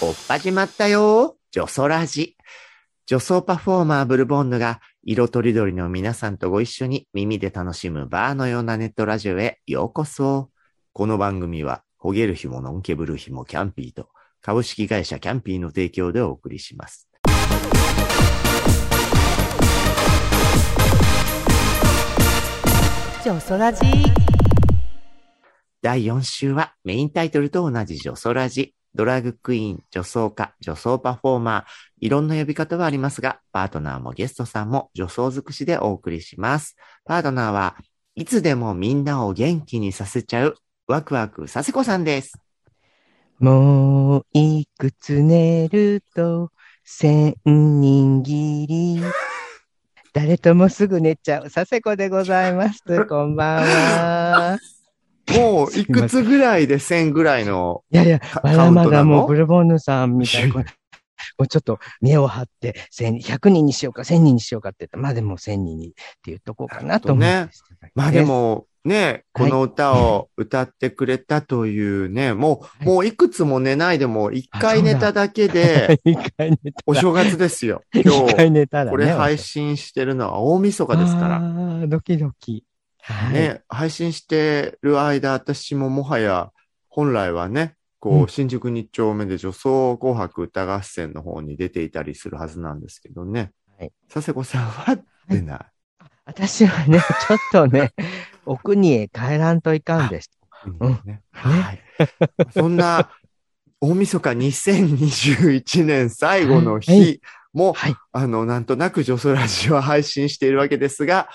おっ始まったよ女装ラジ。女装パフォーマーブルボンヌが色とりどりの皆さんとご一緒に耳で楽しむバーのようなネットラジオへようこそ。この番組は、ほげる日ものんけぶる日もキャンピーと株式会社キャンピーの提供でお送りします。女ソラジ第4週はメインタイトルと同じ女装ラジ。ドラッグクイーン、女装家、女装パフォーマー、いろんな呼び方はありますが、パートナーもゲストさんも女装尽くしでお送りします。パートナーはいつでもみんなを元気にさせちゃう、ワクワクさせこさんです。もういくつ寝ると千人切り。誰ともすぐ寝ちゃう佐世子でございます。こんばんは。もういくつぐらいで1000ぐらいの、いやいや、カまだまだもうブルボンヌさんみたいな。もうちょっと目を張って、千100人にしようか、1000人にしようかって言って、まあでも1000人にって言っとこうかなと思。ねまあでもね、この歌を歌ってくれたというね、もう、はいもういくつも寝ないでも一回寝ただけで、一回寝たら。お正月ですよ。今 一回日、寝たらね。これ配信してるのは大晦日ですから。あードキドキ。はい。ね、配信してる間、私ももはや、本来はね、こう、うん新宿2丁目で女装紅白歌合戦の方に出ていたりするはずなんですけどね。はい佐世子さんは出ない。私はね、ちょっとね、お国へ帰らんといかんです。うんねはい。そんな、大晦日2021年最後のは日も、はい。あの、なんとなく女装ラジオは配信しているわけですが、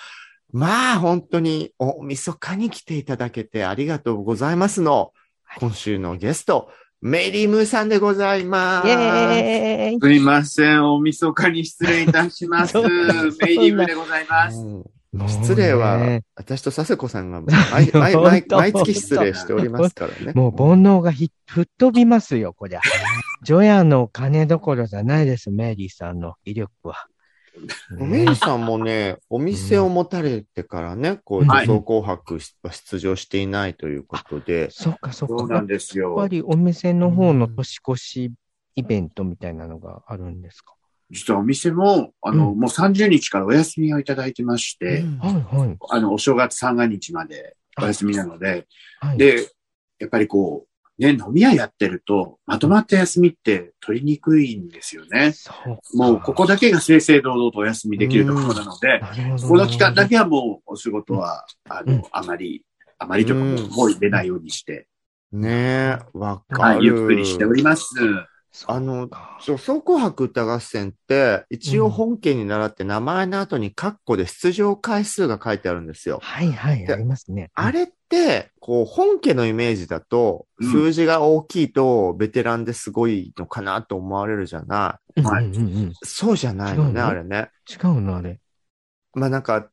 まあ、本当に大晦日に来ていただけてありがとうございますの、今週のゲスト、メイリームーさんでございます。すいません。大晦日に失礼いたします。メイリーブでございます。うん失礼は私と佐世子さんが毎 毎毎毎月失礼しておりますからね。もう煩悩がひ吹っ飛びますよ、こりゃ。除夜の鐘どころじゃないです、メリーさんの威力は。メイさんもね、お店を持たれてからね、こう、はい。女装紅白は出場していないということで、そっかそっか。そうなんですやっよ。ぱりお店の方の年越しイベントみたいなのがあるんですか、実はお店も、あの、うん。もう30日からお休みをいただいてまして、うん。はいはい。あの、お正月三が日までお休みなので、はい、で、やっぱりこう、ね、飲み屋やってると、まとまった休みって取りにくいんですよね。そうかもう、ここだけが正々堂々とお休みできるところなので、この期間だけはもうお仕事は、あうんの、あまり、あまりとかももう入れないようにして、ねえ、わかる。はい、ゆっくりしております。あの、女装紅白歌合戦って、一応本家に習って名前の後にカッコで出場回数が書いてあるんですよ。はいはい、でありますね。あれって、こう、本家のイメージだと、うん数字が大きいと、ベテランですごいのかなと思われるじゃない。はいそうじゃないのね、あれね。違うのあれ。まあなんか、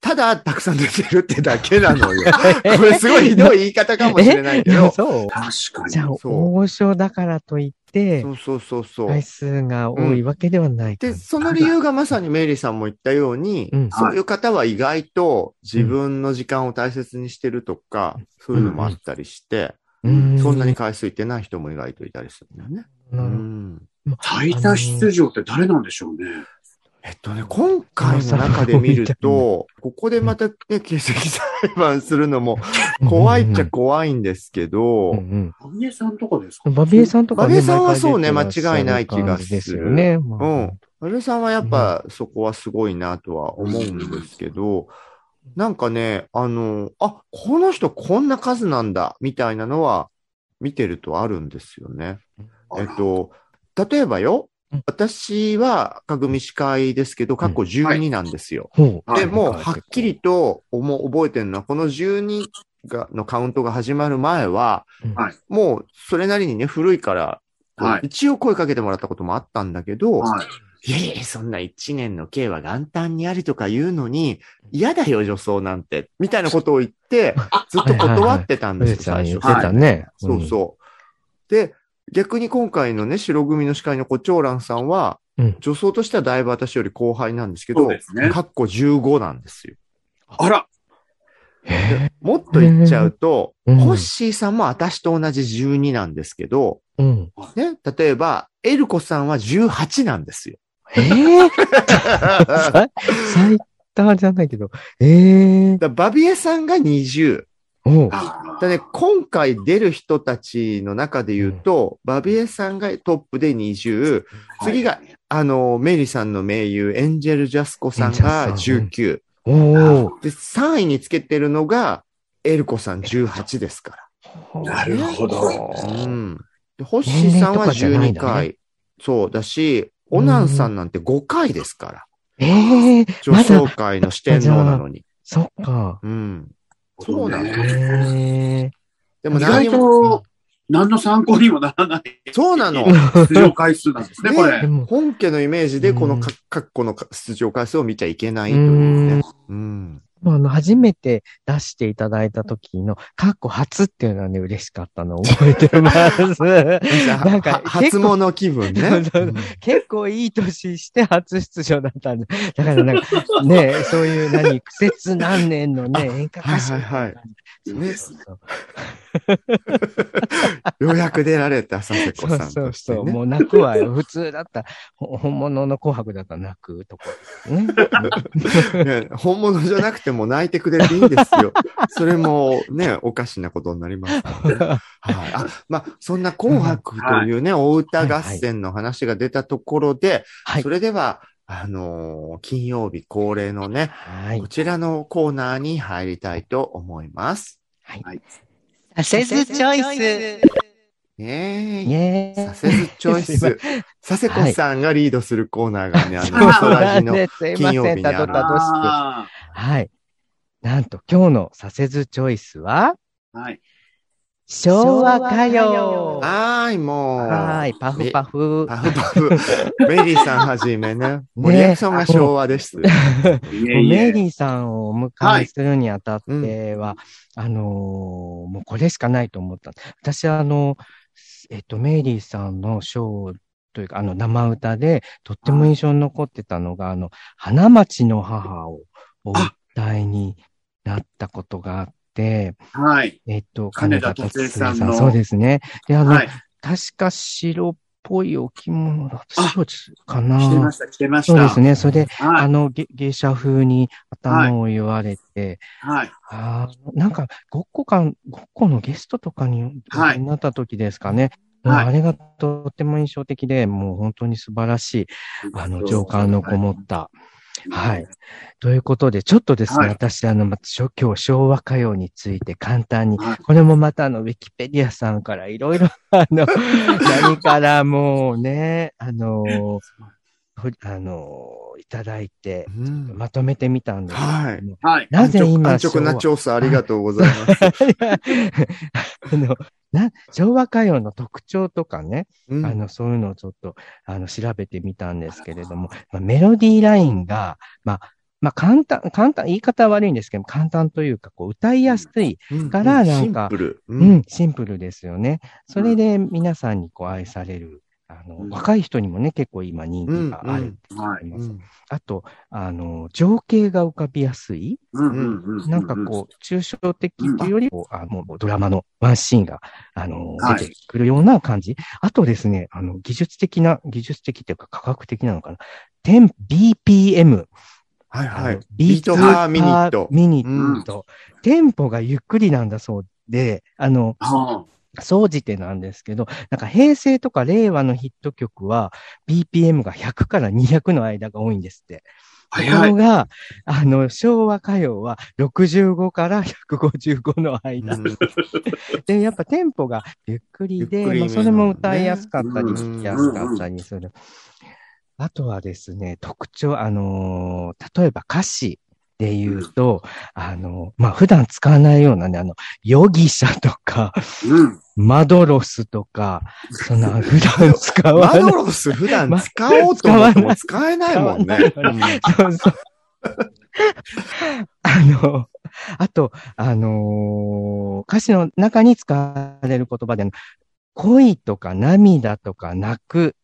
ただたくさん出てるってだけなのよ。これすごいひどい言い方かもしれないけ えど。そう確かにじゃあ、。そう大御だからといってそ、うそうそうそう。回。数が多いわけではないかで、その理由がまさにメイリーさんも言ったように、うん。そういう方は意外と自分の時間を大切にしてるとか、そういうのもあったりして、うん。そんなに回数いってない人も意外といたりするんだよね。うなるん。最多出場って誰なん。でしょうね。えっとね、今回の中で見ると、ここでまたね、形跡裁判するのも怖いっちゃ怖いんですけど、うんバビエさんとかですか？うん。バビエさんとかバビエさんはそうね間違いない気がするですよね。うまあん。安倍さんはやっぱそこはすごいなとは思うんですけど、なんかね、あの、あ、この人こんな数なんだ、みたいなのは見てるとあるんですよね。えっと、例えばようん、私は赤組司会ですけど、過去12なんですよ。で、もうはっきりと思う覚えてるのは、この12がのカウントが始まる前は、はいもうそれなりにね、古いから、はい一応声かけてもらったこともあったんだけど、はい。いやいや、そんな1年の刑は元旦にありとか言うのに、嫌だよ、女装なんて。みたいなことを言って、ずっと断ってたんですよ、最初言って。たね。そうそう。で、逆に今回のね、白組の司会のコチョウランさんは、うん女装としてはだいぶ私より後輩なんですけど、そうですねかっこ15なんですよ。あらへもっと言っちゃうと、うんホッシーさんも私と同じ12なんですけど、うん。ね、例えば、エルコさんは18なんですよ。ええ さ最多じゃないけど。ええだバビエさんが20。だね、今回出る人たちの中で言うと、バビエさんがトップで20、次が、あの、メリさんの盟友、エンジェル・ジャスコさんがエンジェル19。おお。で、3位につけてるのが、エルコさん18ですかなるほど。ら。うん。で、ホッシーさんは年齢とかじゃない12んだね回。そうだし、オナンさんなんて5回ですから。ええ女装界の四天王なのに。そっか。うん。そうなんだね。ええでも意外と、何の参考にもならないそうなの。出場回数なんですね、これ。でも、本家のイメージでこの各個の出場回数を見ちゃいけないというね。うん。あの、初めて出していただいた時の、過去初っていうのはね、嬉しかったのを覚えてます。なんかは初物気分ね。結構いい年して初出場だったんで。だからなんか、ね、そういう何、苦節何年のね、演歌歌手はいはいはい ようやく出られた佐世子そうさんそうそう。もう泣くわよ。普通だった本物の紅白だったら泣くとこ。ね本物じゃなくても泣いてくれていいんですよ。それもね、おかしなことになりますので。はい。あ、まあ、そんな紅白というね、お歌合戦の話が出たところで、はいそ。れでは、あのー金曜日恒例のね、はいこ。ちらのコーナーに入りたいと思います。サセズチョイス。ねイえ。サセズチョイス。佐世子さんがリードするコーナーがね、あの、ソラジの金曜せん、日にあるたどたどしく。あはい。なんと、今日のサセズチョイスは、ーはい。昭和歌謡。はーい、もう。はい、パフパフ。パフパフ。メリーさんはじめね。もうリアクションが昭和です。メリーさんをお迎えするにあたっては、あのーもうこれしかないと思った。私はあの、えっと、メリーさんのショーというか、あの、生歌で、とっても印象に残ってたのが、あの、花町の母をお歌いになったことがあって、はい。えっと、金田哲江さんのそうですね。で、あの、はい。確か白っぽいお着物だった。あ白かな来てました、来てました。そうですね。それで、はい。あの、げ芸者風に頭を言われて、はい。あーなんか、ごっこかん、ごっこのゲストとかに、はいなった時ですかね。はいあれがとっても印象的で、もう本当に素晴らしい、あの、情感のこもった。はい。ということで、ちょっとですね、はい。私、あの、ま今日、昭和歌謡について簡単に、はい。これもまた、あの、ウィキペディアさんからいろいろ、あの、何からもうね、あの、ふあの、いただいて、うん。まとめてみたんですけれども、はい。なぜ今、安直な調査ありがとうございます。あの、な、昭和歌謡の特徴とかね、うんあの、そういうのをちょっと、あの、調べてみたんですけれども、まあ、メロディーラインが、まあ、まあ、簡単、簡単、言い方は悪いんですけど、簡単というか、こう、歌いやすい、うんからなんかシンプル。ううん、シンプルですよね。それで皆さんにこう愛される、あの、うん若い人にもね、結構今人気があるってはい。ます。うんあと、あの、情景が浮かびやすい。うんうんうん。なんかこう、抽象的っていうより、こうあもうドラマのワンシーンが、あの、はい出てくるような感じ。あとですね、あの、技術的な、技術的っていうか科学的なのかな。10 BPM。はいはい。ビートパーミニット。ミニット。テンポがゆっくりなんだそうで、あの、は総じてなんですけど、なんか平成とか令和のヒット曲は BPM が100から200の間が多いんですって。あ。とこ。ろが、あの、昭和歌謡は65から155の間。うん で、やっぱテンポがゆっくりで、りめまあ、それも歌いやすかったり、うん聴きやすかったりする。あとはですね、特徴、あのー例えば歌詞で言うと、あのまあ、普段使わないようなね、あの、容疑者とか、うん。マドロスとか、そんな普段使わないマド。ロス普段 使おうと思っても使えないもんね。そうそう。あの、あと、あのー歌詞の中に使われる言葉で、恋とか涙とか泣く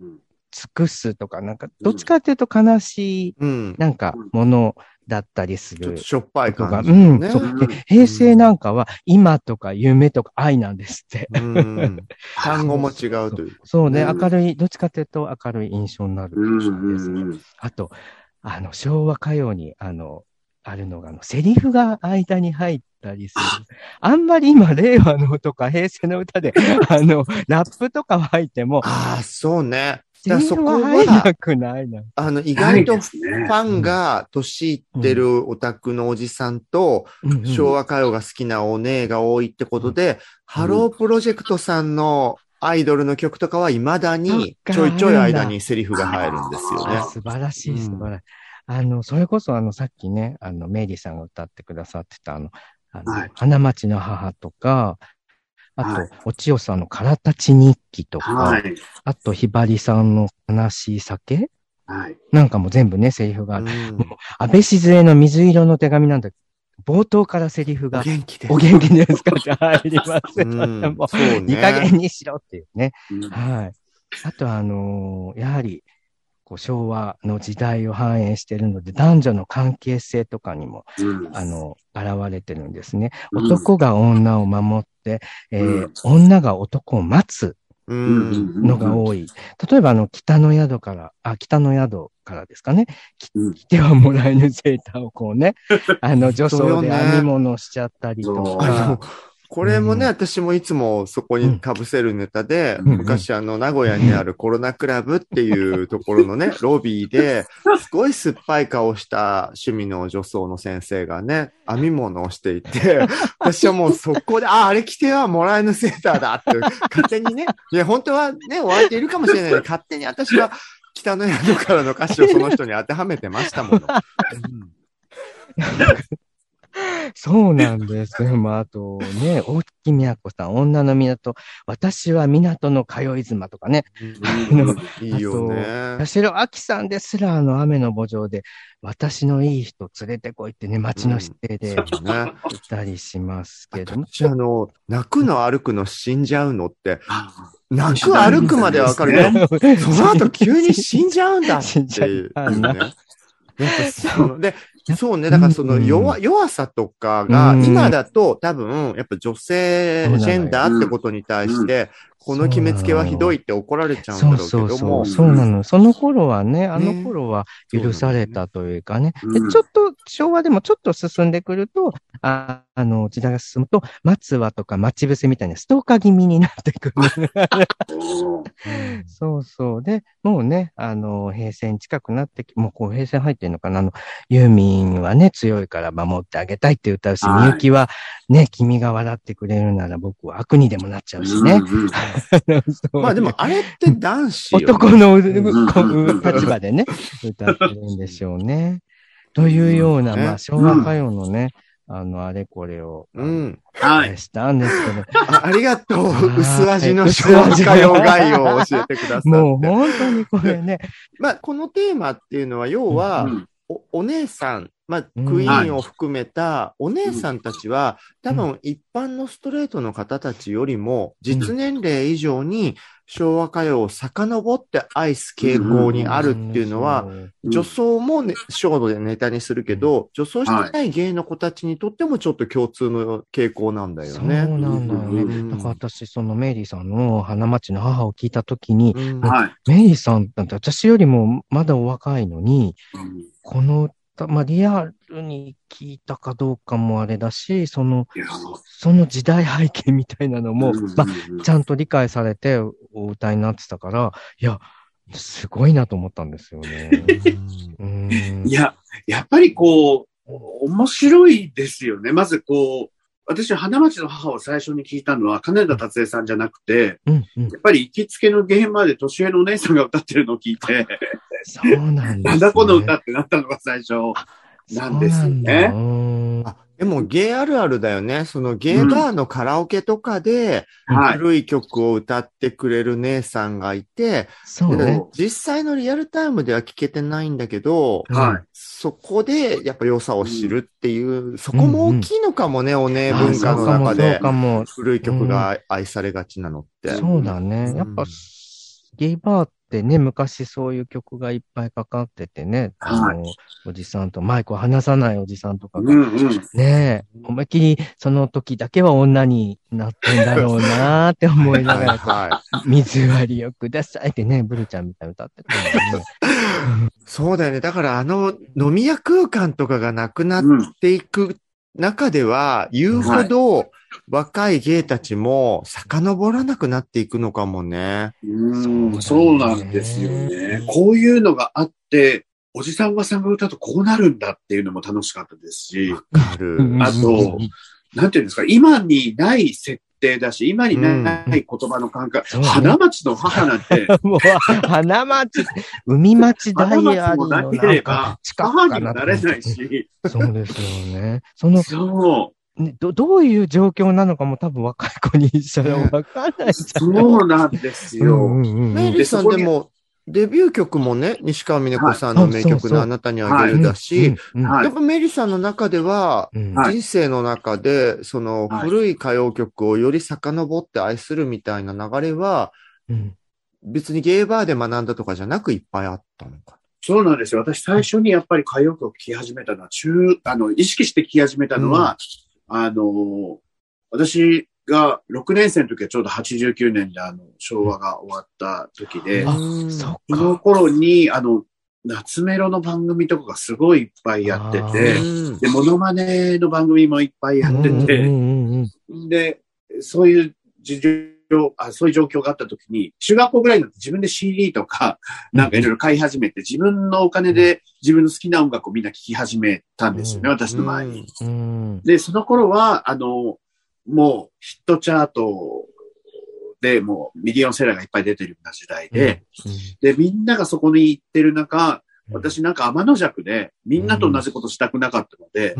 うん、尽くすとか、なんか、どっちかっていうと悲しい、うん。なんか、ものだったりするちょっと。しょっぱいとか、感じ、うん、ね。そううんで平成なんかは今とか夢とか愛なんですって。うん。単語も違うという。そうね、うん明るい、どっちかというと明るい印象になるですね。うんうんあと、あの、昭和歌謡に、あの、あるのが、あの、セリフが間に入ったりする。あんまり今、令和のとか平成の歌で、あの、ラップとかは入っても、ああ、そうね。だそこフは入らは、なくないな。あの、意外とフ。ァンが年いってるオタクのおじさんと、昭和歌謡が好きなお姉が多いってことで、ハロープロジェクトさんのアイドルの曲とかは未だにちょいちょい間にセリフが入るんですよねあ。素晴らしい、うん素晴らしい。あの、それこそ、あの、さっきね、あの、メイリーさんが歌ってくださってた、あの、あのはい花町の母とか、あと、はいお千代さんのからたち日記とか、はい。あと、ひばりさんの悲しい酒？はい。なんかも全部ね、セリフがある。安倍静江の水色の手紙なんだ冒頭からセリフおが、元気で。お元気ですかって入りますようんね。もう、そういい加減ね。にしろっていうね。うんはい。あと、あのーやはり、こう昭和の時代を反映しているので、男女の関係性とかにも、うんあの、現れてるんですね。うん男が女を守って、えーうん女が男を待つううんん。のが多い。例えば、あの、北の宿から、あ、北の宿からですかね。きうん着てはもらえぬセーターをこうね、あの、女装で編み物しちゃったりとかの、これもね、うん私もいつもそこに被せるネタで、うん昔あの、名古屋にあるコロナクラブっていうところのね、ロビーで、すごい酸っぱい顔した趣味の女装の先生がね、編み物をしていて、私はもうそこで、あ、あれ着てはもらえぬセーターだって、勝手にね、いや、本当はね、お相手いるかもしれないけど、勝手に私は北の宿からの歌詞をその人に当てはめてましたもの。うん そうなんですよ。まあ、あとね、大木宮子さん、女の港、私は港の通い妻とかね、うんいいよね。八代亜紀さんですら、あの、雨の墓場で、私のいい人連れてこいってね、街の指定でそうね。いたりしますけども。私あの、泣くの歩くの死んじゃうのって、あ泣く歩くまではわかるけど、その後急に死んじゃうんだって 死んじゃいうね。で、そうね。だからその弱、弱さとかが、うん。今だと多分、やっぱ女性ジェンダーってことに対して、この決めつけはひどいって怒られちゃうんだろうけどもそうそう。、そうなの。その頃はね、あの頃は許されたというかね。でうんちょっと、昭和でもちょっと進んでくると、ああの、時代が進むと、松葉とか待ち伏せみたいなストーカー気味になってくる。そうそう。で、もうね、あの、平成に近くなってき、もうこう平成入ってんのかな。あの、ユーミンはね、強いから守ってあげたいって歌うし、はいみゆきはね、君が笑ってくれるなら僕は悪にでもなっちゃうしね。まあでも、あれって男子よね男の立場でね、歌ってるんでしょうね。というような、ねまあ、昭和歌謡のね、あの、あれこれを、うん。はい。したんですけど、あありがとう。はい薄味の昭和歌謡概要を教えてくださって。もう本当にこれね、まあ、このテーマっていうのは、要は、うんおお姉さん、まあ、うん。クイーンを含めたお姉さんたちは、多分一般のストレートの方たちよりも、実年齢以上に昭和歌謡を遡って愛す傾向にあるっていうのは、うん。女装も、ね、ショートでネタにするけど、女装してない芸の子たちにとってもちょっと共通の傾向なんだよそうね。なんだよね。うん。だから私、そのメイリーさんの花町の母を聞いたときに、うん。はい。メイリーさんなんて私よりもまだお若いのに、うん。この歌、まあ、リアルに聞いたかどうかもあれだし、その、その時代背景みたいなのも、うんまあ、ちゃんと理解されてお歌いになってたから、いや、すごいなと思ったんですよね。うんいや、やっぱりこう、面白いですよね。まずこう、私、花街の母を最初に聞いたのは、金田達恵さんじゃなくて、うんうん。やっぱり行きつけの現場で年上のお姉さんが歌ってるのを聞いて、そうなんです、ね。なんだこの歌ってなったのが最初なんですね。でも、ゲイあるあるだよね。そのゲイバーのカラオケとかで、はい。古い曲を歌ってくれる姉さんがいて、でそうね。実際のリアルタイムでは聞けてないんだけど、はい。そこでやっぱ良さを知るっていう、そこも大きいのかもね、お姉文化の中で古い曲が愛されがちなのって。そうだね。やっぱ、ゲイバーってね、昔そういう曲がいっぱいかかっててね、あはいの、おじさんと、マイクを離さないおじさんとかが、うんうん。ねえ、思いっきりその時だけは女になってんだろうなーって思いながら、は水割りをくださいってね、ブルちゃんみたいに歌ってたね。い。そうだよね。だからあの飲み屋空間とかがなくなっうん。ていく中では、言うほど若い芸たちも遡らなくなっていくのかもね。うん、そそうなんですよね。こういうのがあって、おじさんがさんが歌うとこうなるんだっていうのも楽しかったですし、ある。うんあと、なんていうんですか、今にない設定だし、今にない言葉の感覚、そうね花町の母なんて、もう、花町、海町ダ花イアリー町もなのければ母にもなれないし、そうですよね。その、そう。ねど、どういう状況なのかも多分若い子に一緒にわかんないじゃん。そうなんですうんよ。うんうん。メイリーさんでも、デビュー曲もね、西川峰子さんの名曲のあなたにあげるだし、、やっぱメリーさんの中では、人生の中で、そのはい。古い歌謡曲をより遡って愛するみたいな流れは、うん。別にゲイバーで学んだとかじゃなくいっぱいあったのか。そうなんですよ。私最初にやっぱり歌謡曲を聴き始めたのは、中、あの、意識して聴き始めたのは、あの、私が6年生の時はちょうど89年であの、昭和が終わった時で、あうん。そのか。頃に、あの、夏メロの番組とかがすごいいっぱいやってあて、うんで、モノマネの番組もいっぱいやってて、で、そういう事情、あそういう状況があった時に、中学校ぐらいになって自分で CD とか、なんかいろいろ買い始めて、自分のお金で自分の好きな音楽をみんな聴き始めたんですよね、うん。私の前に。うん。で、その頃は、あの、もうヒットチャートでもうミリオンセラーがいっぱい出てるような時代で、で、みんながそこに行ってる中、私なんか天の弱で、みんなと同じことしたくなかったので、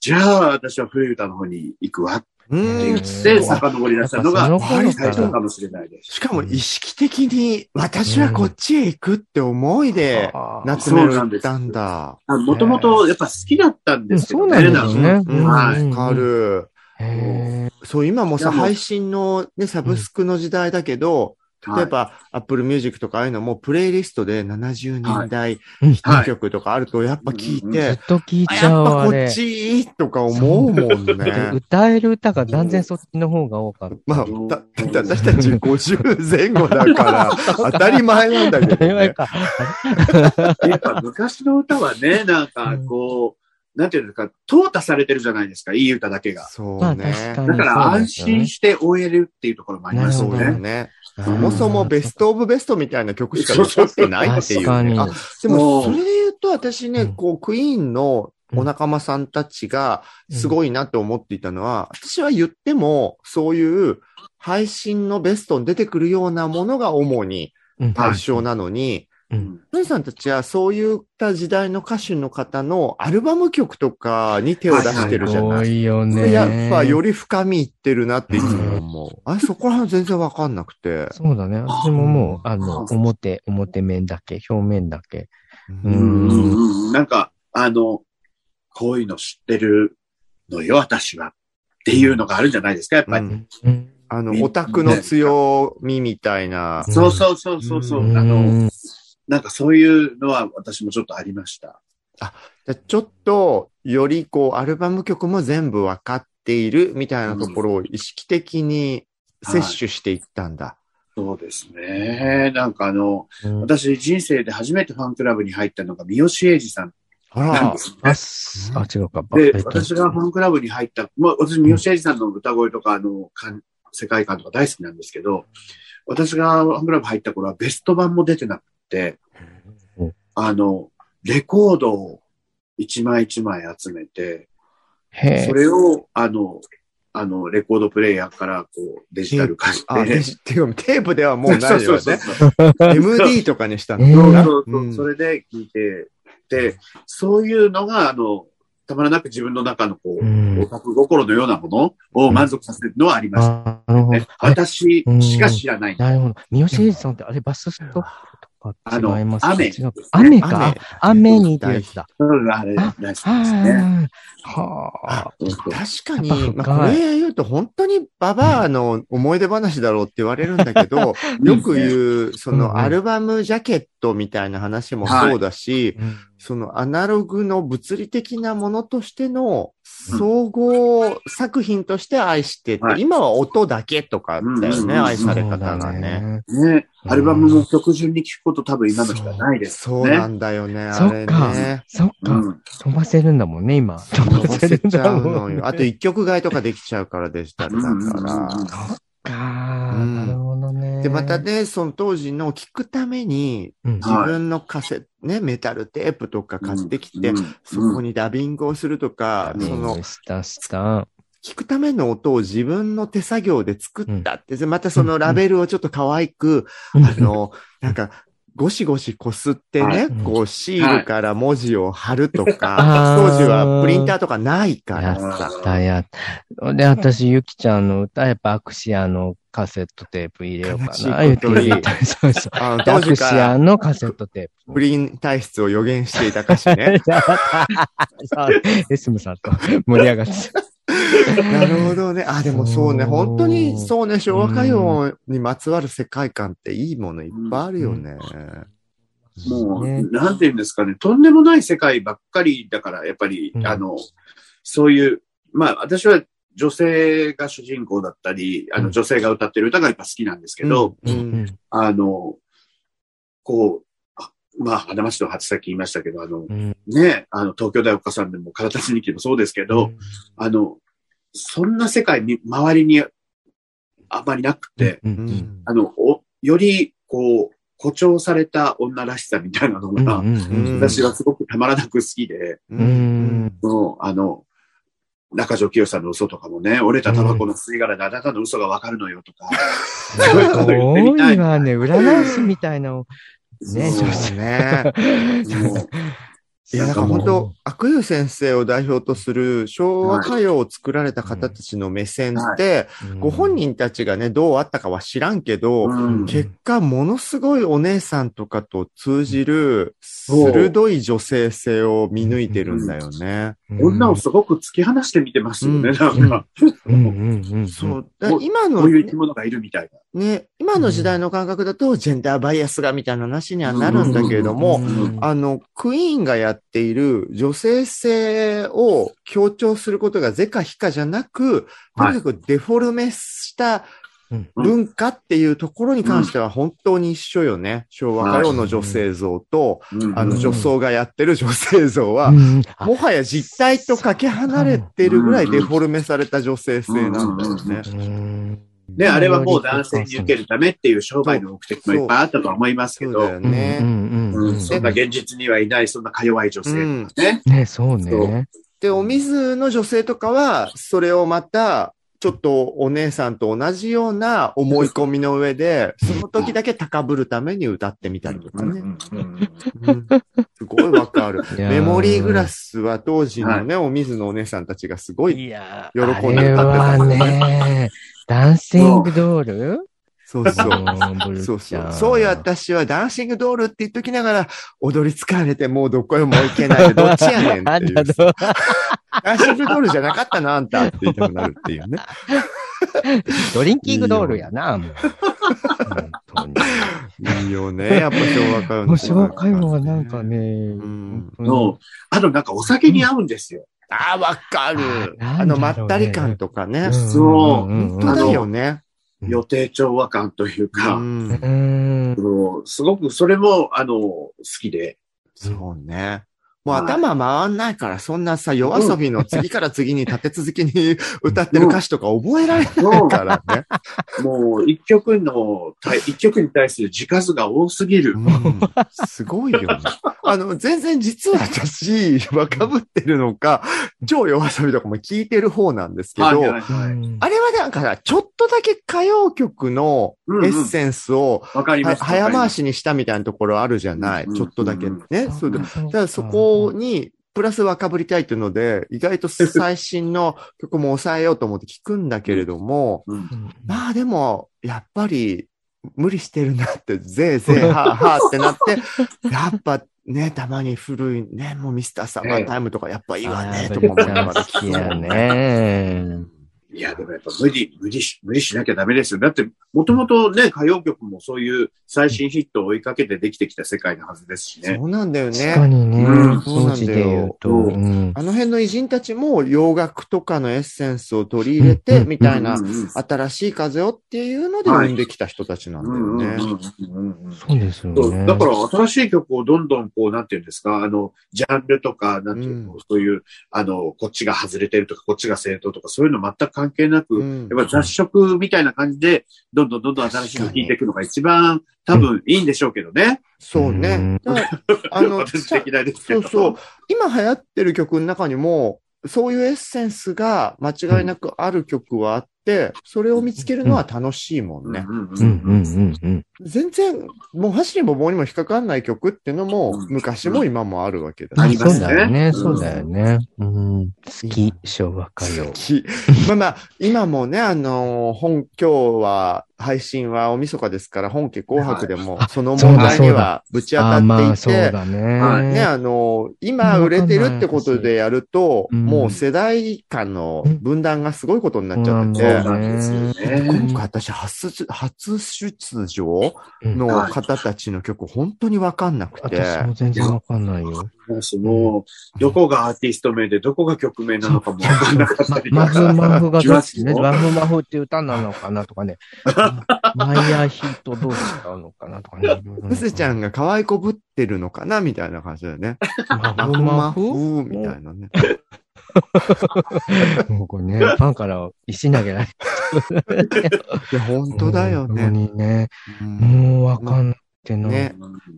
じゃあ私は古い歌の方に行くわってうん。言って、遡り出したのが最初かもしれないです。しかも意識的に私はこっちへ行くって思いで、夏メロ行ったんだ。もともとやっぱ好きだったんですけどね。うんそうなんですね。はい。わかる。へそう、今もさ、配信のね、サブスクの時代だけど、例えば、Apple Music とかああいうのも、プレイリストで70年代うんヒット曲とかあると、やっぱ聞いはいてずっ、と聞いあちゃうやっぱこっ。ちとか思うもんでね。歌える歌が断然そっちの方が多かった。まあ、だだって私たち50前後だから、当たり前なんだけどね。当たり前か。やっぱ昔の歌はね、なんかこう、なんていうんですか、淘汰されてるじゃないですか、いい歌だけが。そうね。だから安心して終えるっていうところもありますそうよね。だよね。うん。そもそもベストオブベストみたいな曲しか残ってないっていうね。あ。でも、それで言うと私ね、うん。こう、クイーンのお仲間さんたちがすごいなって思っていたのは、私は言っても、そういう配信のベストに出てくるようなものが主にうん。対象なのに、うんさんたちはそういった時代の歌手の方のアルバム曲とかに手を出してるじゃすごない。いよそれね。やっぱより深みいってるなっていつも思う。あれ、そこら辺全然わかんなくて。そうだね。私ももう、ああの、表、表面だけ、表面だけ。ううんんうんうんなんか、あの、こういうの知ってるのよ、私は。っていうのがあるんじゃないですか、やっぱり。うんうんあの、オタクの強みみたいな。うんそうそうそうそうあの、うんなんかそういうのは私もちょっとありました。じゃあちょっと、よりこう、アルバム曲も全部わかっているみたいなところを意識的に摂取していったんだ。そうですね。なんかあの、うん私人生で初めてファンクラブに入ったのが三好英二さんあらなんで、すね。あ、違うか。でえっ、と私がファンクラブに入った、まあ、私、三好英二さんの歌声とか、あの、かん世界観とか大好きなんですけど、私がファンクラブ入った頃はベスト版も出てなくあの、レコードを一枚一枚集めて、へそれを、あの、あの、レコードプレイヤーから、こう、デジタル化して、あ、でっていうかテープではもうないよそうそうね。そう MD とかにしたのえーそう。そうそう、うんそれで聞いて、で、そういうのが、あの、たまらなく自分の中のこう、うんオタク心のようなものを満足させるのはありましたあなるほどね。。あれ私しか知らない。なるほど。三好英二さんって、あれ、バスストあの違います。雨。雨か？雨。にって。やつだ。うん、あれ、あ大好きですね。はあ。確かにまあ、これ言うと本当にババアの思い出話だろうって言われるんだけど、よく言う、そのアルバムジャケットみたいな話もそうだし、うんそのアナログの物理的なものとしての総合作品として愛してて、はい今は音だけとかだよね、うん愛され方がね。。ね、アルバムも曲順に聴くこと多分今の人はないですよね。そうなんだよね、あれそっかね。。そっか。うん。飛ばせるんだもんね、今。飛飛ばばせるんせちゃだもんうのよ。あと一曲買いとかできちゃうからデジタルだうんうんうんうんから。そっか、うんな。で、またね、その当時の聞くために、うん、自分のカセ、ね、メタルテープとか買ってきて、うん。そこにダビングをするとか、ダビンそのグしたした。聞くための音を自分の手作業で作ったって、でまたそのラベルをちょっと可愛く、あの、なんか、ゴシゴシこすってね、はい。こうシールから文字を貼るとか、はい。当時はプリンターとかないかやらさ。ったやった。で、私、ゆきちゃんの歌、やっぱアクシアのカセットテープ入れようかな。悲しいこと そうそう。あのア当時かクシアらのカセットテープ。プリン体質を予言していた歌詞ね。エスムさんと盛り上がってた。なるほどね。あ、でもそうね。本当にそうね。昭和歌謡にまつわる世界観っていいものいっぱいあるよね。もう、ねなんて言うんですかね、とんでもない世界ばっかりだから、やっぱり、うんあの、そういう、まあ、私は女性が主人公だったり、あの、うん女性が歌ってる歌がやっぱ好きなんですけど、ううんん。あの、こう、あまあ、花町の初先言いましたけど、あの、うん。ね、あの、東京大岡さんでも、体つ日記もそうですけど、あの、そんな世界に、周りにあまりなくて、う。うんんあの、おより、こう、誇張された女らしさみたいなのが、うん私はすごくたまらなく好きで、ううん。あの、中条清さんの嘘とかもね、折れたタバコの吸い殻であなたの嘘がわかるのよとか、そういうこと言ってみたい。多いわね。占い師みたいなの。ねそうそうね。いや、なんか本当、悪友先生を代表とする昭和歌謡を作られた方たちの目線って、ご本人たちがね、どうあったかは知らんけど、うん結果、ものすごいお姉さんとかと通じる、鋭い女性性を見抜いてるんだよね。女をすごく突き放して見てますよね、うん。なんか。そう。今のこういう生き物がいるみたいな。ね、今の時代の感覚だと、ジェンダーバイアスがみたいな話にはなるんだけれども、うん。あの、クイーンがやっている女性性を強調することが是か非かじゃなく、とはいにかくデフォルメしたうん文化っていうところに関しては本当に一緒よね。昭和歌謡の女性像と、うん。あの女装がやってる女性像は、うん。あもはや実態とかけ離れてるぐらいデフォルメされた女性性なんだよね。うん。ね、あれはもう男性に受けるためっていう商売の目的もいっぱいあったとは思いますけど、そうだよね。うん。うん。うん。うん、そんな現実にはいない、そんなか弱い女性とかね。ね、そうね。で、お水の女性とかは、それをまた、ちょっとお姉さんと同じような思い込みの上で、その時だけ高ぶるために歌ってみたりとかね。すごいわかる。メモリーグラスは当時のね、お水のお姉さんたちがすごい、喜んであれはね、ダンシングドールそうそう。そうそう。そういう私はダンシングドールって言っときながら、踊り疲れてもうどこへも行けないで、どっちやねんっていう。ダンシングドールじゃなかったな、あんたって言いたくなるっていうね。ドリンキングドールやな、もう。本当に。いいよね。やっぱ昭和歌謡の。昭和歌謡はなんかね、ん本そうあとなんかお酒に合うんですよ。ああ、わかる。ああの、まったり感とかね。そう本当だよね。予定調和感といううか、ん。うん。すごくそれも、あの、好きで。そうね。もう頭回んないから、そんなさ、夜遊びの次から次に立て続けに歌ってる歌詞とか覚えられないからね。もう一曲の、一曲に対する字数が多すぎる。うんすごいよね。あの、全然実は私、若ぶってるのか、超夜遊びとかも聞いてる方なんですけど、はいはいはいあれはなんかさ、ちょっとだけ歌謡曲のエッセンスをわかります。は早回し。しにしたみたいなところあるじゃない。うんちょっとだけうんね。それで、ただそこに、プラス若ぶりたいっていうので、意外と最新の曲も抑えようと思って聞くんだけれども、うんまあでも、やっぱり、無理してるなって、ぜいぜい、はあはあってなって、やっぱね、たまに古いね、もうミスターサマータイムとかやっぱいいわね、とか思いながら好きやね。いや、でもやっぱ無理、無理し、無理しなきゃダメですよ。だって、もともとね、歌謡曲もそういう最新ヒットを追いかけてできてきた世界のはずですしね。そうなんだよ確かね。にねうん、当時で言うと。そううんあの辺の偉人たちも洋楽とかのエッセンスを取り入れて、うんみたいなうんうん新しい風をっていうので生んできた人たちなんだよね。うんうんうんうんうんそうですよそうね。だから新しい曲をどんどんこう、なんていうんですか、あの、ジャンルとか、なんていうの、うんそういう、あの、こっちが外れてるとか、こっちが正当とか、そういうの全く関係なく、うんやっぱ雑食みたいな感じで、どんどんどんどん新しいの聴いていくのが一番多分いいんでしょうけどね。そうね。あの、私的なですけど。そうそう。今流行ってる曲の中にも、そういうエッセンスが間違いなくある曲はあって、それを見つけるのは楽しいもんね。うんうんうんうんうんうん。全然、もう走りも棒にも引っかかんない曲っていうのもう、ん昔も今もあるわけだあね。りますねそうだよね。うんそうだよね。うん。好き、昭和歌謡。きまあ まあ、今もね、あの、本、今日は、配信は大晦日ですから、本家紅白でもはい、その問題にはぶち当たっていて、ね、ね。あの、今売れてるってことでやると、うんもう世代間の分断がすごいことになっちゃってなんですよね今回私初出、初出場うんの方たちの曲、本当にわかんなくて、私も全然わかんないよ。その、どこがアーティスト名で、どこが曲名なのかもわかんなかったりとマかフマフがどっちね、マフマフって歌なのかなとかね。マイヤーヒートどう違うのかなとかね。むせちゃんが可愛いこぶってるのかなみたいな感じだよね。マフマフ？みたいなね。もうこれね、ファンから石投げられいや、本当だよ本当ね。にね。うんもうわかんってな。ね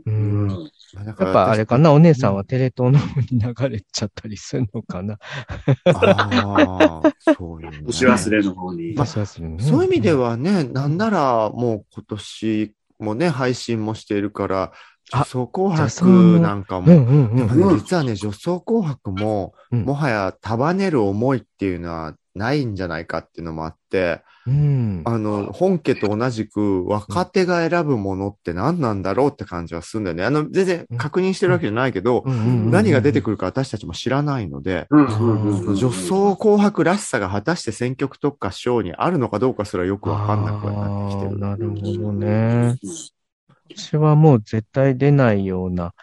うんやっぱあれかな、お姉さんはテレ東の方に流れちゃったりするのかな？ああ、そういうね年忘れの方に。私はするねそういう意味で、はね、なんならもう今年もね、配信もしているから、あ女装紅白のなんかも、実はね、女装紅白も、うん。もはや束ねる思いっていうのはないんじゃないかっていうのもあって、うん。あの、本家と同じく若手が選ぶものって何なんだろうって感じはするんだよね。あの、全然確認してるわけじゃないけど、何が出てくるか私たちも知らないので、女装紅白らしさが果たして選曲とか賞にあるのかどうかすらよくわかんなくはなってきてる。なるほどね。私はもう絶対出ないような、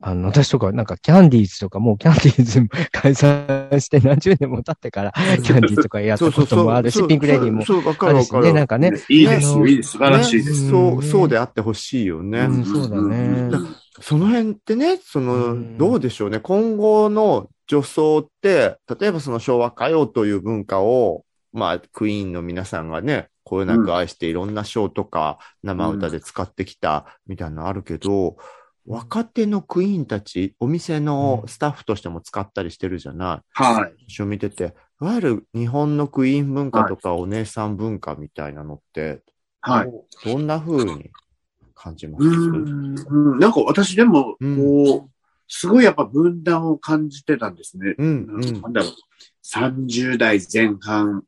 あの、私とか、なんかキャンディーズとか、もうキャンディーズも解散して何十年も経ってから、キャンディーズとかやったこともあるし、ピンクレディーもあるしね。なんかね。いいですよ、いいです。素晴らしいです。ねそう、そうであってほしいよね。うんそうだねうんその辺ってね、その、うんどうでしょうね。今後の女装って、例えばその昭和歌謡という文化を、まあ、クイーンの皆さんがね、こよなく愛していろんなショーとか生歌で使ってきたみたいなのあるけど、若手のクイーンたち、お店のスタッフとしても使ったりしてるじゃない？はい。一緒見てて、いわゆる日本のクイーン文化とかお姉さん文化みたいなのって、はい。どんな風に感じます？うーんうんなんか私でも、うんこう、すごいやっぱ分断を感じてたんですね。うん、うんなんだろう。30代前半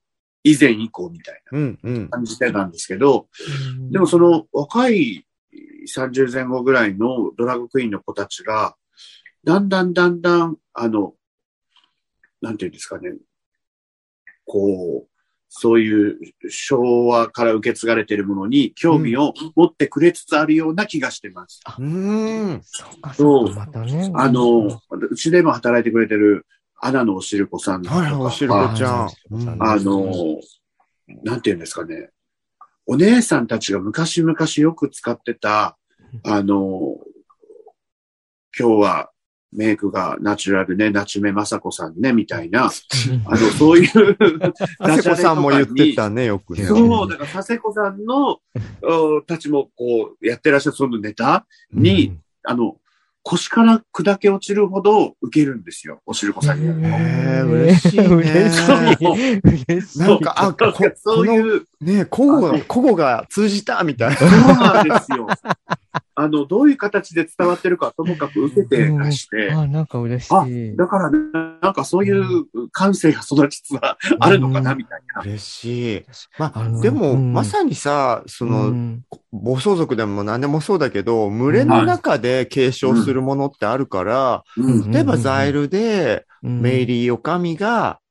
以前以降みたいなうん、うん。感じてたんですけど、でもその若い30前後ぐらいのドラッグクイーンの子たちが、だんだんだんだん、あの、なんていうんですかね、こう、そういう昭和から受け継がれているものに興味を持ってくれつつあるような気がしてます。うーん。そうか、そそううか、またね。あの、うちでも働いてくれてるアナのおしるこさんとか。はい、おしるこちゃん。あ。うん。あの、なんていうんですかね。お姉さんたちが昔々よく使ってた、あの、今日はメイクがナチュラルね、ナチュメマサコさんね、みたいな、あの、そういう、あせこさんも言ってたね、よくね。そう、だから佐世子さんの、おたちもこう、やってらっしゃるそのネタに、あの、腰から砕け落ちるほど受けるんですよ、おしるこさんに。へー嬉しいね嬉しい。なんか、あ、こかそういう、ね、古語が、古語が通じたみたいな。そうなんですよ。あの、どういう形で伝わってるかともかく受けてらして、あ、なんか嬉しあい。だから、なんかそういう感性が育ちつつあるのかな、みたいな。嬉しい。まあ、でも、うん。まさにさ、その、うん。暴走族でも何でもそうだけど、群れの中で継承するものってあるから、うん。例えばザイルで、うん。メイリー・オカミが、うん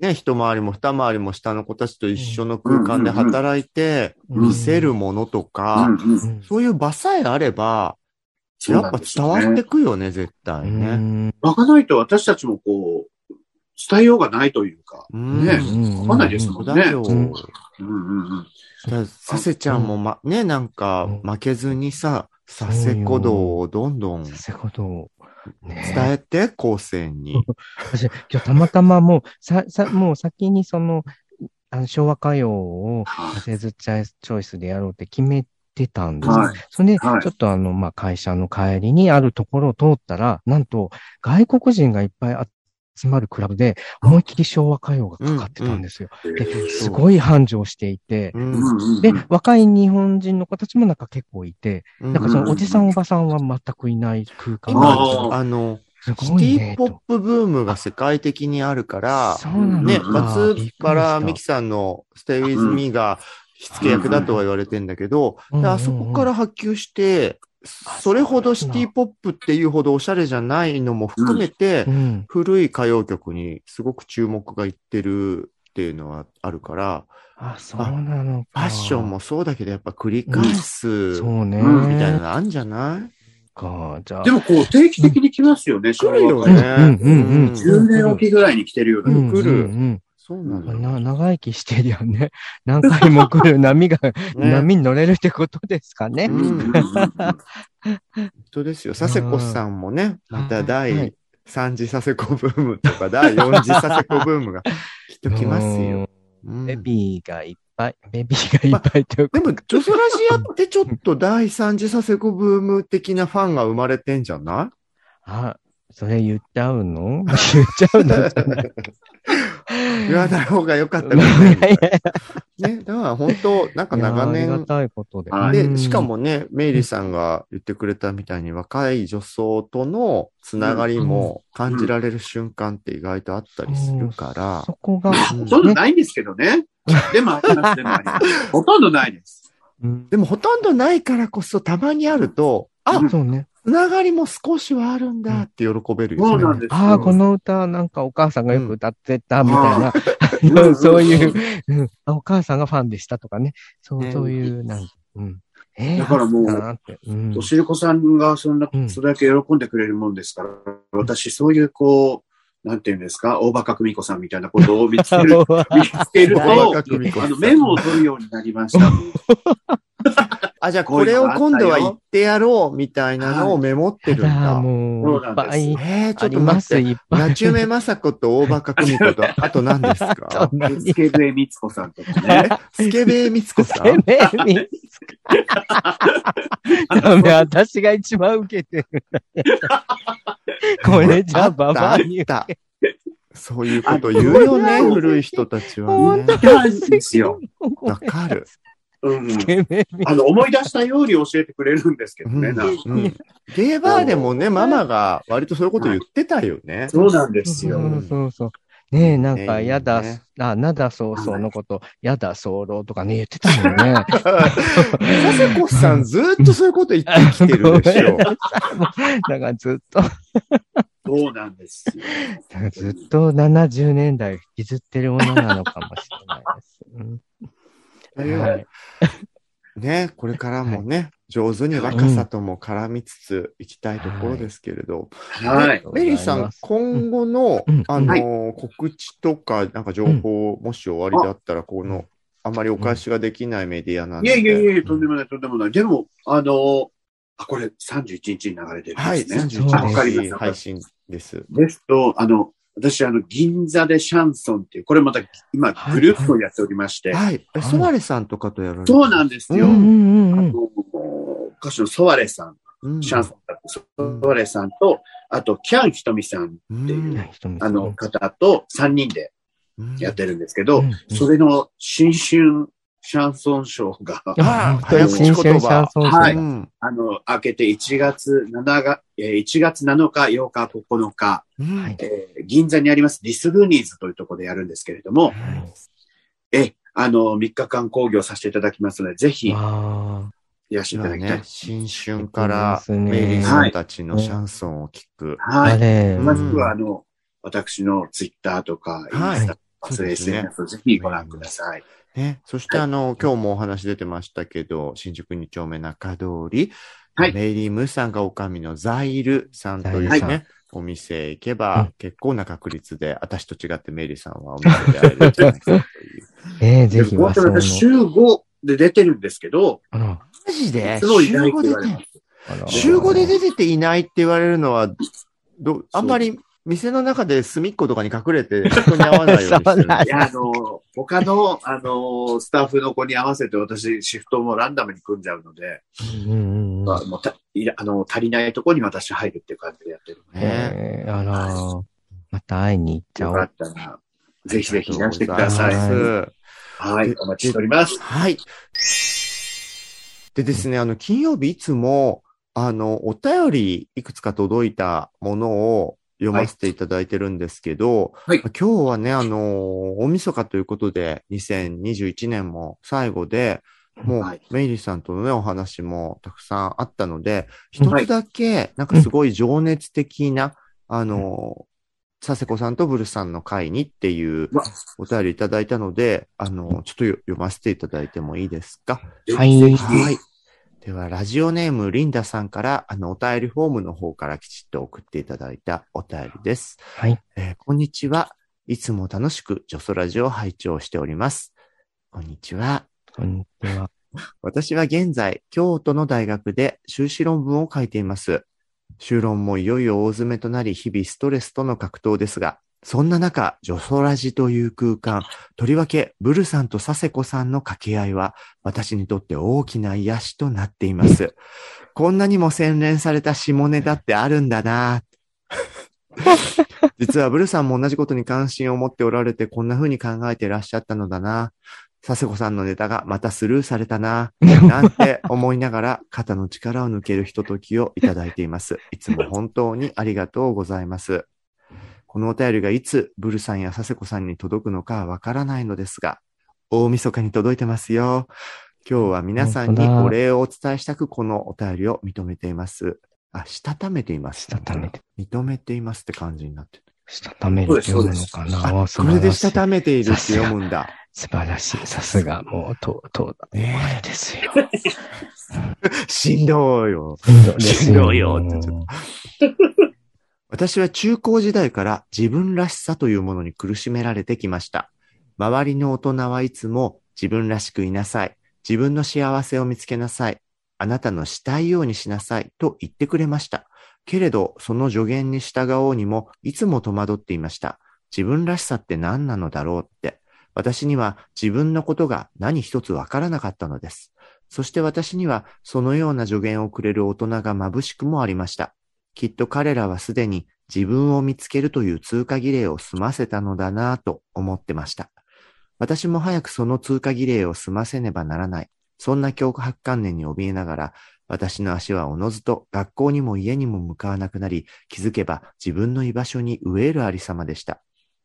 ね、一回りも二回りも下の子たちと一緒の空間で働いて、うん見せるものとか、そういう場さえあれば、やっぱ伝わってくよね、絶対ね。ね。湧かないと私たちもこう、伝えようがないというか。うんねうんわかんないですもねそうんだよ。うんうんうんうん。だからさせちゃんもま、ね、なんかうん負けずにさ、させ子道をどんどんそういうことを。ね伝えて、後世に。私、今日たまたまもう、さ、さ、もう先にその、あの昭和歌謡を、はいジャズチョイスでやろうって決めてたんですよ。はい。それで、はいちょっとあの、まあ、会社の帰りにあるところを通ったら、なんと、外国人がいっぱい集まるクラブで、思いっきり昭和歌謡がかかってたんですよ。で、すごい繁盛していて、で、若い日本人の子たちもなんか結構いて、うんなんかそのおじさんおばさんは全くいない空間今がああの、すシティポップブームが世界的にあるから、そうなのね、うん松原美樹さんの Stay With Me が火付け役だとは言われてんだけど、あそこから波及して、それほどシティポップっていうほどおしゃれじゃないのも含めてう、ん。古い歌謡曲にすごく注目がいってるっていうのはあるから、あ、そうなのフか。ァッションもそうだけど、やっぱ繰り返すそうね。うんみたいなのあんじゃない？か、じゃあ。でもこう、定期的に来ますよね、来るよね。うん。うん。うん。10年おきぐらいに来てるよう来るうんそうなうんのよ。な長生きしてるよね。何回も来る波が、ね波に乗れるってことですかね。うんうんうんうん本当ですよ。佐世子さんもね、または第い3次佐世子ブームとか、第4次 佐世子ブームがきっと来ますよ。うんベビーがいっぱい、ベビーがいっぱいというかでも、ジョソラジアってちょっと第3次佐世子ブーム的なファンが生まれてんじゃなあ、それ言っちゃうの？言っちゃうの？じゃないい言わない方が良かったかもしれないいやいやね、だから本当、なんか長いやありが年、たいことで。しか、もね、メイリーさんが言ってくれたみたいに若い女装とのつながりも感じられる瞬間って意外とあったりするからそ、こが、うんほとんどないんですけどね。でもでも。ほとんどないです。うんでもほとんどないからこそたまにあると、あ、うんそうね。つながりも少しはあるんだって喜べるよね。そうなんですよ。ああ、この歌なんかお母さんがよく歌ってたみたいな、うん。そういう、うん。あお母さんがファンでしたとかね。そう、ね。そういう、なんうん。えーだからもううん。おしるこさんがそんなうん、それだけ喜んでくれるもんですから、私そういうこう、なんていうんですか、大バカ久美子さんみたいなことを見つける、見つける大とあの、メモを取るようになりました。あ、じゃあこれを今度は言ってやろうみたいなのをメモってるんやだ、だ。もう、そうなんですいっぱいえー、ちょっと待って。ナチュメマサコと大バカ久美子と、あと何ですか？スケベミツコさんとかね。スケベイミツコさんてめえに。ダメ、私が一番受けてる。これじゃあ、ババアにあったそういうこと言うよね、古い人たちはね。いやですよ。わかる。うん。あの、思い出したように教えてくれるんですけどね。うんなんかうんゲーバーでもね、ママが割とそういうこと言ってたよね。そうなんですよ。そうそうそう。ねえ、なんか、ねやだね、あ、なだそうそうのこと、やだそうろうとかね、言ってたもんね。佐世子さんずっとそういうこと言ってきてるでしょ。だからずっと、そうなんです ずっと70年代を引きずってるものなのかもしれないです。うんはいね、これからもね、上手に若さとも絡みつついきたいところですけれど。はい。メリーさん、今後のうん、あの、告知とか、なんか情報、もし終わりであったら、この、あんまりお返しができないメディアなんいで。やいやいや、とんでもない、とんでもない。でも、あの、あ、これ31日に流れてるんはい、ですね。そうあわかり31日。配信です。ですと、あの、私、あの、銀座でシャンソンっていう、これまた今、グループをやっておりまして、はい。えソワレさんとかとやられてそうなんですよ。うんうんうんあの、歌手のソワレさん、うんシャンソンだって、ソワレさんと、あと、キャンひとみさん、うん。っていうはい人見あの方と3人でうんやってるんですけど、うん。それの新春シャンソンショーが、あ早口言葉。はい。うん。あの、明けて1月7が、えー1月7日、8日、9日、うんはい。えー銀座にありますディスルーニーズというところでやるんですけれども、え、あの、3日間講義をさせていただきますので、ぜひいあらしていただきたい。ね、。新春からメイリーさんたちのシャンソンを聞く。あ、はい。あれ、うん詳しくは、あの、私のツイッターとか、インはいスタとか、そうですね。SNS をぜひご覧ください。ね。そしてあの、今日もお話出てましたけど、新宿2丁目中通り、はい。メイリー・ムーさんがおかみのザイルさんというザイルさん。ね、お店へ行けうばん、結構な確率で、私と違ってメイリーさんはお店で会えるんじゃないかという。えー、ぜでひ私、週5で出てるんですけど、マジで？すごい週5で言われます。あら週5で出てていないって言われるのは、ど、あんまり店の中で隅っことかに隠れて人に会わないようにしてる いや、あの、他の、あの、スタッフの子に合わせて私、シフトもランダムに組んじゃうので、うんうんうんまあ、もうたあの足りないところに私入るっていう感じでやってるので、ねえーあら、また会いに行っちゃおうよかっ。たら、ぜひぜひいらしてください。はい、お待ちしております。はい。でですね、あの、金曜日いつも、あの、お便りいくつか届いたものを読ませていただいてるんですけど、はい。今日はね、あの、大晦日ということで、2021年も最後で、もう、はい。メイリーさんとのね、お話もたくさんあったので、一つだけ、なんかすごい情熱的な、あの、佐世子さんとブルさんの会にっていうお便りいただいたので、あの、ちょっとよ読ませていただいてもいいですか？はい。はい。では、ラジオネームリンダさんから、あの、お便りフォームの方からきちっと送っていただいたお便りです。はい。えーこんにちは。いつも楽しくジョソラジオを拝聴しております。こんにちは。こんにちは。私は現在、京都の大学で修士論文を書いています。修論もいよいよ大詰めとなり、日々ストレスとの格闘ですが、そんな中、ジョソラジという空間、とりわけ、ブルさんと佐世子さんの掛け合いは、私にとって大きな癒しとなっています。こんなにも洗練された下ネタってあるんだな 実はブルさんも同じことに関心を持っておられて、こんな風に考えていらっしゃったのだな。佐世子さんのネタがまたスルーされたな。なんて思いながら肩の力を抜けるひとときをいただいています。いつも本当にありがとうございます。このお便りがいつブルさんや佐世子さんに届くのかはわからないのですが、大晦日に届いてますよ。今日は皆さんにお礼をお伝えしたくこのお便りを認めています。あ、したためています。したためて。認めていますって感じになってる。したためるって読むのかなあ、素これでしたい。ためているって読むんだ。素晴らしい。さすが、もう、と、と、ねあれ ですよ。しんどいよ。しんどいよって言っ私は中高時代から自分らしさというものに苦しめられてきました。周りの大人はいつも自分らしくいなさい。自分の幸せを見つけなさい。あなたのしたいようにしなさいと言ってくれました。けれど、その助言に従おうにもいつも戸惑っていました。自分らしさって何なのだろうって。私には自分のことが何一つわからなかったのです。そして私にはそのような助言をくれる大人が眩しくもありました。きっと彼らはすでに自分を見つけるという通過儀礼を済ませたのだなぁと思ってました。私も早くその通過儀礼を済ませねばならない。そんな強迫観念に怯えながら、私の足はおのずと学校にも家にも向かわなくなり、気づけば自分の居場所に飢えるありさまでした。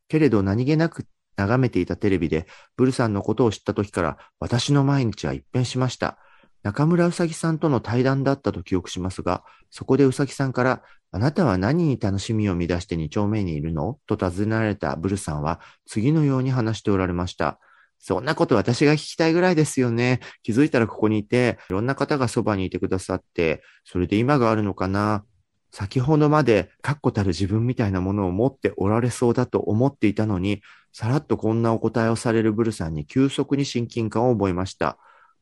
けれど何気なく眺めていたテレビで、ブルさんのことを知った時から、私の毎日は一変しました。中村うさぎさんとの対談だったと記憶しますが、そこでうさぎさんから、あなたは何に楽しみを見出して二丁目にいるの？と尋ねられたブルさんは、次のように話しておられました。そんなこと私が聞きたいぐらいですよね。気づいたらここにいて、いろんな方がそばにいてくださって、それで今があるのかな。先ほどまで確固たる自分みたいなものを持っておられそうだと思っていたのに、さらっとこんなお答えをされるブルさんに急速に親近感を覚えました。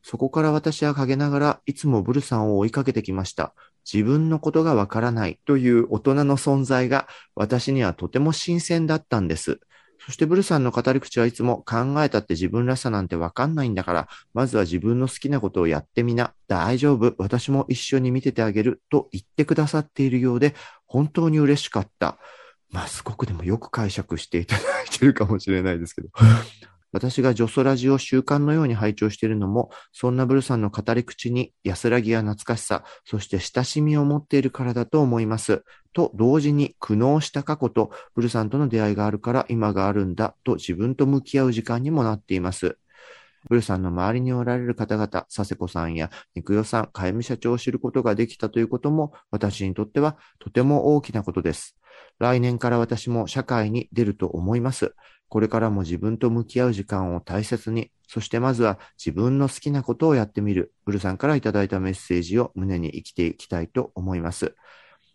そこから私は陰ながらいつもブルさんを追いかけてきました。自分のことがわからないという大人の存在が私にはとても新鮮だったんです。そしてブルさんの語り口はいつも考えたって自分らしさなんてわかんないんだから、まずは自分の好きなことをやってみな。大丈夫。私も一緒に見ててあげる。と言ってくださっているようで、本当に嬉しかった。まあ、すごくでもよく解釈していただいてるかもしれないですけど。私がジョソラジを習慣のように拝聴しているのも、そんなブルさんの語り口に安らぎや懐かしさ、そして親しみを持っているからだと思います。と同時に苦悩した過去とブルさんとの出会いがあるから今があるんだと自分と向き合う時間にもなっています。ブルさんの周りにおられる方々、佐世子さんや肉代さん、かゆみ社長を知ることができたということも私にとってはとても大きなことです。来年から私も社会に出ると思います。これからも自分と向き合う時間を大切に、そしてまずは自分の好きなことをやってみる。ブルさんからいただいたメッセージを胸に生きていきたいと思います。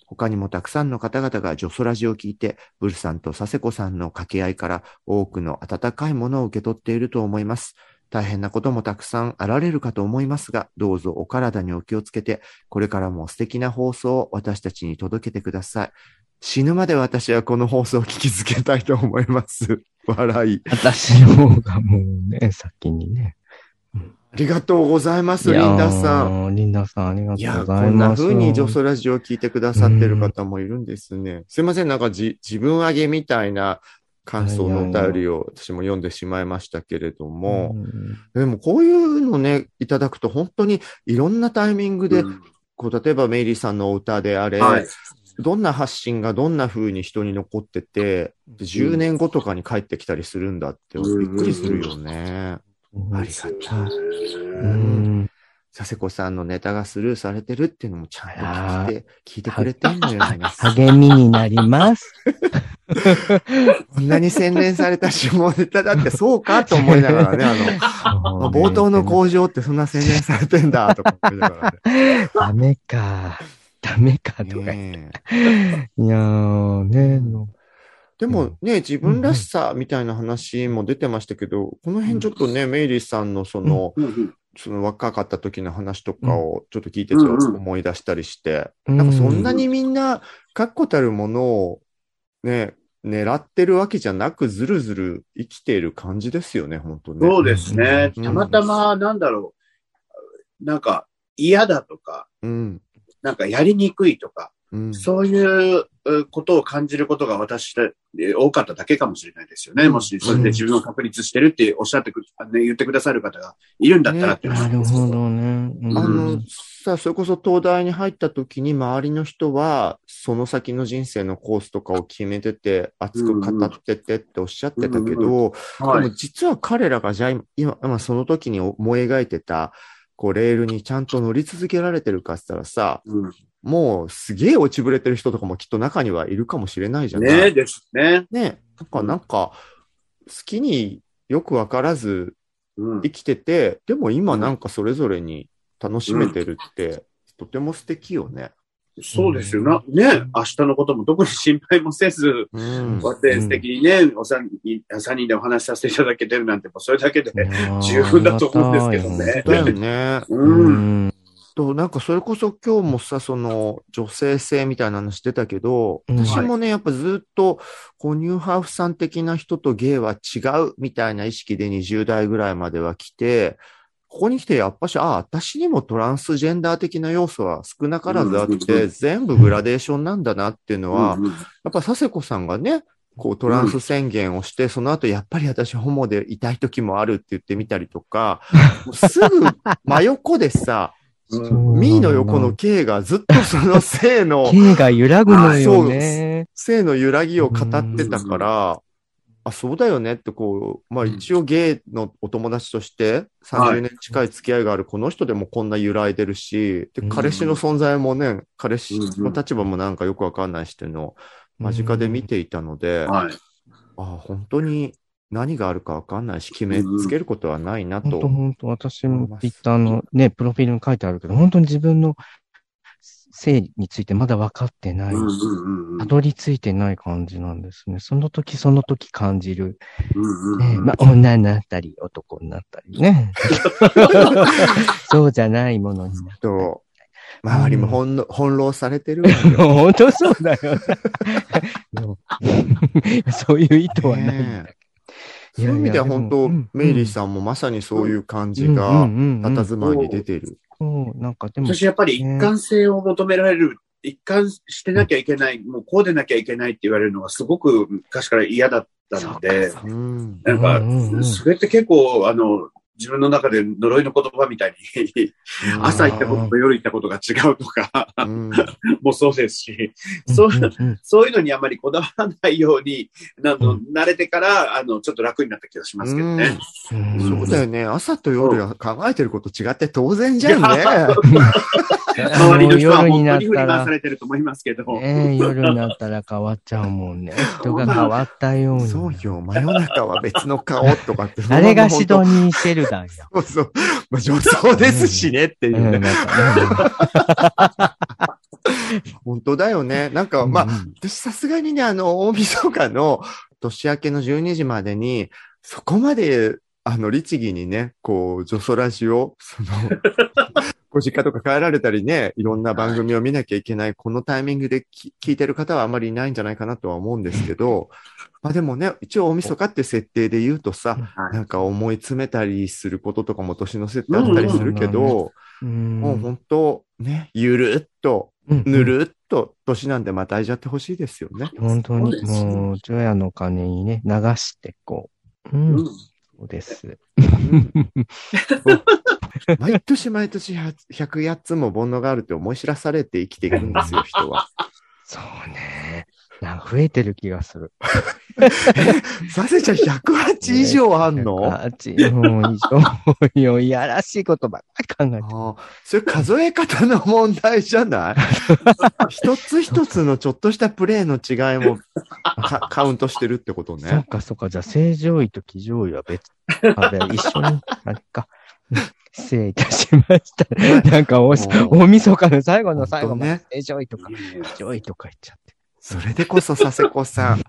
他にもたくさんの方々がジョソラジを聞いて、ブルさんと佐世子さんの掛け合いから多くの温かいものを受け取っていると思います。大変なこともたくさんあられるかと思いますが、どうぞお体にお気をつけて、これからも素敵な放送を私たちに届けてください。死ぬまで私はこの放送を聞き続けたいと思います。笑い。私の方がもうね、先にね。ありがとうございます、リンダさん。ん。リンダさん、ありがいや、とうござこんないます。風にジョソラジを聞いてくださってる方もいるんですね。すいません、なんかじ自分上げみたいな感想のお便りを私も読んでしまいましたけれども、でもこういうのね、いただくと本当にいろんなタイミングで、うんこう、例えばメイリーさんのお歌であれ、はい。どんな発信がどんな風に人に残ってて、で10年後とかに帰ってきたりするんだって、びうんっくりするよね。うんありがたい。うん。佐世子さんのネタがスルーされてるっていうのもちゃんと聞いて、聞いてくれてんのよ、皆さん。励みになります。こんなに洗練された下ネタだってそうかと思いながらね、あの、冒頭の工場ってそんな洗練されてんだとか思いなが ダメか。ダメかとか。らね。いねやー、ねのでもね、自分らしさみたいな話も出てましたけど、この辺ちょっとね、メイリーさんのその、うんうんその若かった時の話とかをちょっと聞いてて思い出したりして、なんかそんなにみんな確固たるものをね、狙ってるわけじゃなくずるずる生きている感じですよね、本当ね。そうですね。うんたまたま、なんだろう。なんか、嫌だとか、うん。なんかやりにくいとか、うん。そういううことを感じることが私で多かっただけかもしれないですよね。うんもし、それで自分を確立してるっておっしゃってく、ね、言ってくださる方がいるんだったらっていうなるほどね。うんあの、さ、それこそ東大に入った時に周りの人は、その先の人生のコースとかを決めてて、熱く語っててっておっしゃってたけど、はいでも。実は彼らがじゃあ今、今その時に思い描いてた、こう、レールにちゃんと乗り続けられてるかって言ったらさ、うんもうすげえ落ちぶれてる人とかもきっと中にはいるかもしれないじゃない？ねですね。ね。なんか、なんか、好きによくわからずうん生きてて、でも今なんかそれぞれに楽しめてるって、とても素敵よね。そうですよな。ね明日のことも特に心配もせず、うんこうやって素敵にね、お三人三人でお話しさせていただけてるなんて、もうそれだけで十分だと思うんですけどね。だよね。う。うんん。と、なんかそれこそ今日もさ、その女性性みたいな話出たけど、うん。私もね、やっぱずっと、こう、ニューハーフさん的な人とゲイは違うみたいな意識で20代ぐらいまでは来て、ここに来てやっぱし、ああ、私にもトランスジェンダー的な要素は少なからずあっうんうんうて、全部グラデーションなんだなっていうのは、うんうんやっぱ佐世子さんがね、こうトランス宣言をして、その後やっぱり私ホモでいたい時もあるって言ってみたりとか、すぐ真横でさ、うんミーの横の K がずっとその性の、K が揺らぐのよね。性の揺らぎを語ってたから、あ、そうだよねってこう、まあ一応ゲイのお友達として30年近い付き合いがあるこの人でもこんな揺らいでるし、で、うん。彼氏の存在もね、彼氏の立場もなんかよくわかんないしっていうのを間近で見ていたので、はい。あ、本当に何があるかわかんないし、決めつけることはないなと。本当本当私もツイッターのね、プロフィールに書いてあるけど、本当に自分の性についてまだ分かってない。うんうんうんうんたどり着いてない感じなんですね。その時その時感じる。まあ、女になったり、男になったりね。そうじゃないものになったり。と、周りも翻弄翻弄されてるわよ。本当そうだよな。そういう意図はないんだねけそういう意味では本当、うんメイリーさんもまさにそういう感じど。が、うんうんうんうん佇まいに出てる。そう、なんかでも、私やっぱり一貫性を求められる一貫してなきゃいけない、もうこうでなきゃいけないって言われるのがすごく昔から嫌だったので、うん。なんかそれって結構、あの、自分の中で呪いの言葉みたいに、朝行ったことと夜行ったことが違うとか、うん。もそうですし、そういうのにあまりこだわらないように、なの、慣れてから、あの、ちょっと楽になった気がしますけどね。うんそうだよね。朝と夜は考えてること違って当然じゃんね。周りの人は夜になっ本当に振りたら回さ、れてると思いますけど。夜になったら変わっちゃうもんね。人が変わったように。そうよ。真夜中は別の顔とかって。あれがシドニー・シェルダンや。そうそう。まあ、女装ですしねっていうね。本当だよね。なんか、うんまあ、私さすがにね、あの、大晦日の年明けの12時までに、そこまで、あの、律儀にね、こう、女装ラジオ、その、ご実家とか帰られたりね、いろんな番組を見なきゃいけない、このタイミングでき聞いてる方はあまりいないんじゃないかなとは思うんですけど、まあでもね、一応大晦日って設定で言うとさ、はい。なんか思い詰めたりすることとかも年の瀬ってあったりするけど、うんもう本当ね、ゆるっと、うんぬるっと年なんでまたいじゃってほしいですよね。本当にもう、除夜の鐘にね、流して、こう。うん、うん。そうです。毎年毎年108つも煩悩があるって思い知らされて生きていくんですよ、人は。そうね。なんか増えてる気がする。させちゃん108以上あんの、あ108もう以上よ。いやらしいことばっかり考えてあそれ数え方の問題じゃない？一つ一つのちょっとしたプレーの違いもカカウントしてるってことそうね。か、そうか。じゃあ、正常位と騎乗位は別。あ、で一緒に、あれか。失礼いたしました。なんかお、大晦日の最後の最後まで本当、正常位とか、騎乗位とか言っちゃって。それでこそ佐世子さん、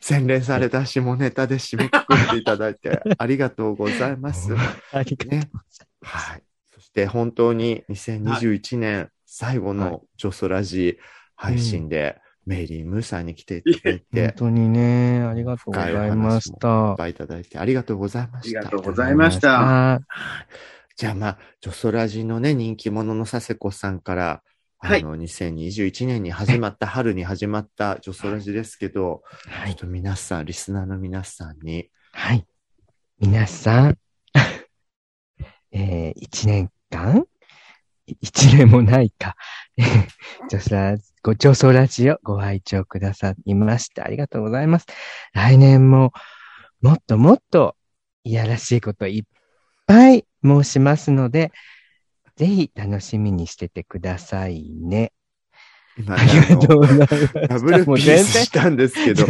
洗練された下ネタで締めくくっていただいてありがとうございます。ありがとうございます。はい。そして本当に2021年最後のジョソラジ配信で、メイリー・ムーさんに来ていただい本て、当にね、ありがとうございましいった。ぱいいただいてありがとうございました。ありがとうございました。あじゃあまあ、ジョソラジのね、人気者の佐世子さんから、あの、2021年に始まった、春に始まったジョソラジですけど、はい。ちょっと皆さん、リスナーの皆さんに、はい。皆さん、えー、一年間い一例もないか。えージョソラ、ご、ジョソラジオご拝聴くださいましてありがとうございます。来年も、もっともっと、いやらしいこといっぱい申しますので、ぜひ楽しみにしててくださいね。今、ありがとうございます。ダブルピースしたんですけど、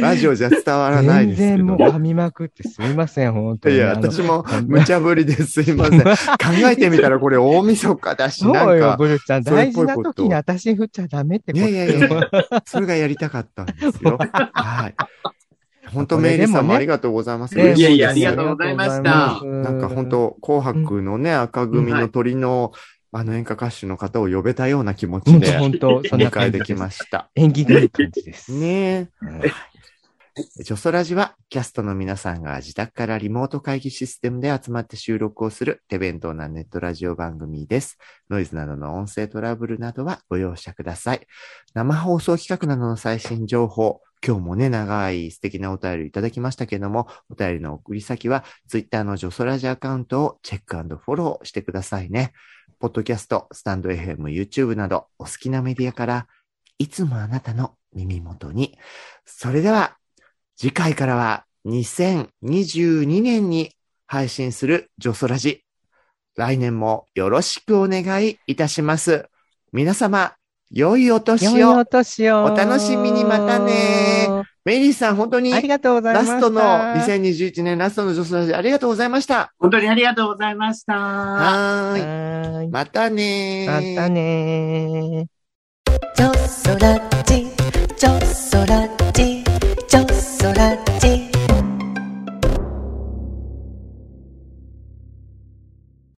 ラジオじゃ伝わらないですけど。全然もう噛みまくってすみません、本当に。いや、あの私も無茶ぶりですいません。考えてみたらこれ大晦日だし、そうよ、なんか、ブルちゃん。大事な時に私振っちゃダメってこと。いやいやいやそれがやりたかったんですよ。はい。本当メイリーさんもありがとうございます。ねいやいやありがとうございましたなんか本当紅白のね、赤組の鳥の、あの演歌歌手の方を呼べたような気持ち本で当本当、そんな感じです。ました。縁起がいい感じです。ねうんえ。ジョソラジはキャストの皆さんが自宅からリモート会議システムで集まって収録をする手弁当なネットラジオ番組です。ノイズなどの音声トラブルなどはご容赦ください。生放送企画などの最新情報、今日もね、長い素敵なお便りいただきましたけども、お便りの送り先は、ツイッターのジョソラジアカウントをチェックフォローしてくださいね。ポッドキャスト、スタンド FM、YouTube など、お好きなメディアから、いつもあなたの耳元に。それでは、次回からは2022年に配信するジョソラジ。来年もよろしくお願いいたします。皆様、良いお年良いおを。年を。お楽しみにまたねメイリーさん、本当にありがとうございました。ラストの2021年ラストのジョソラジありがとうございました。本当にありがとうございました。はーい。またねーまたねー。ジョソラジジョソラジジョソラ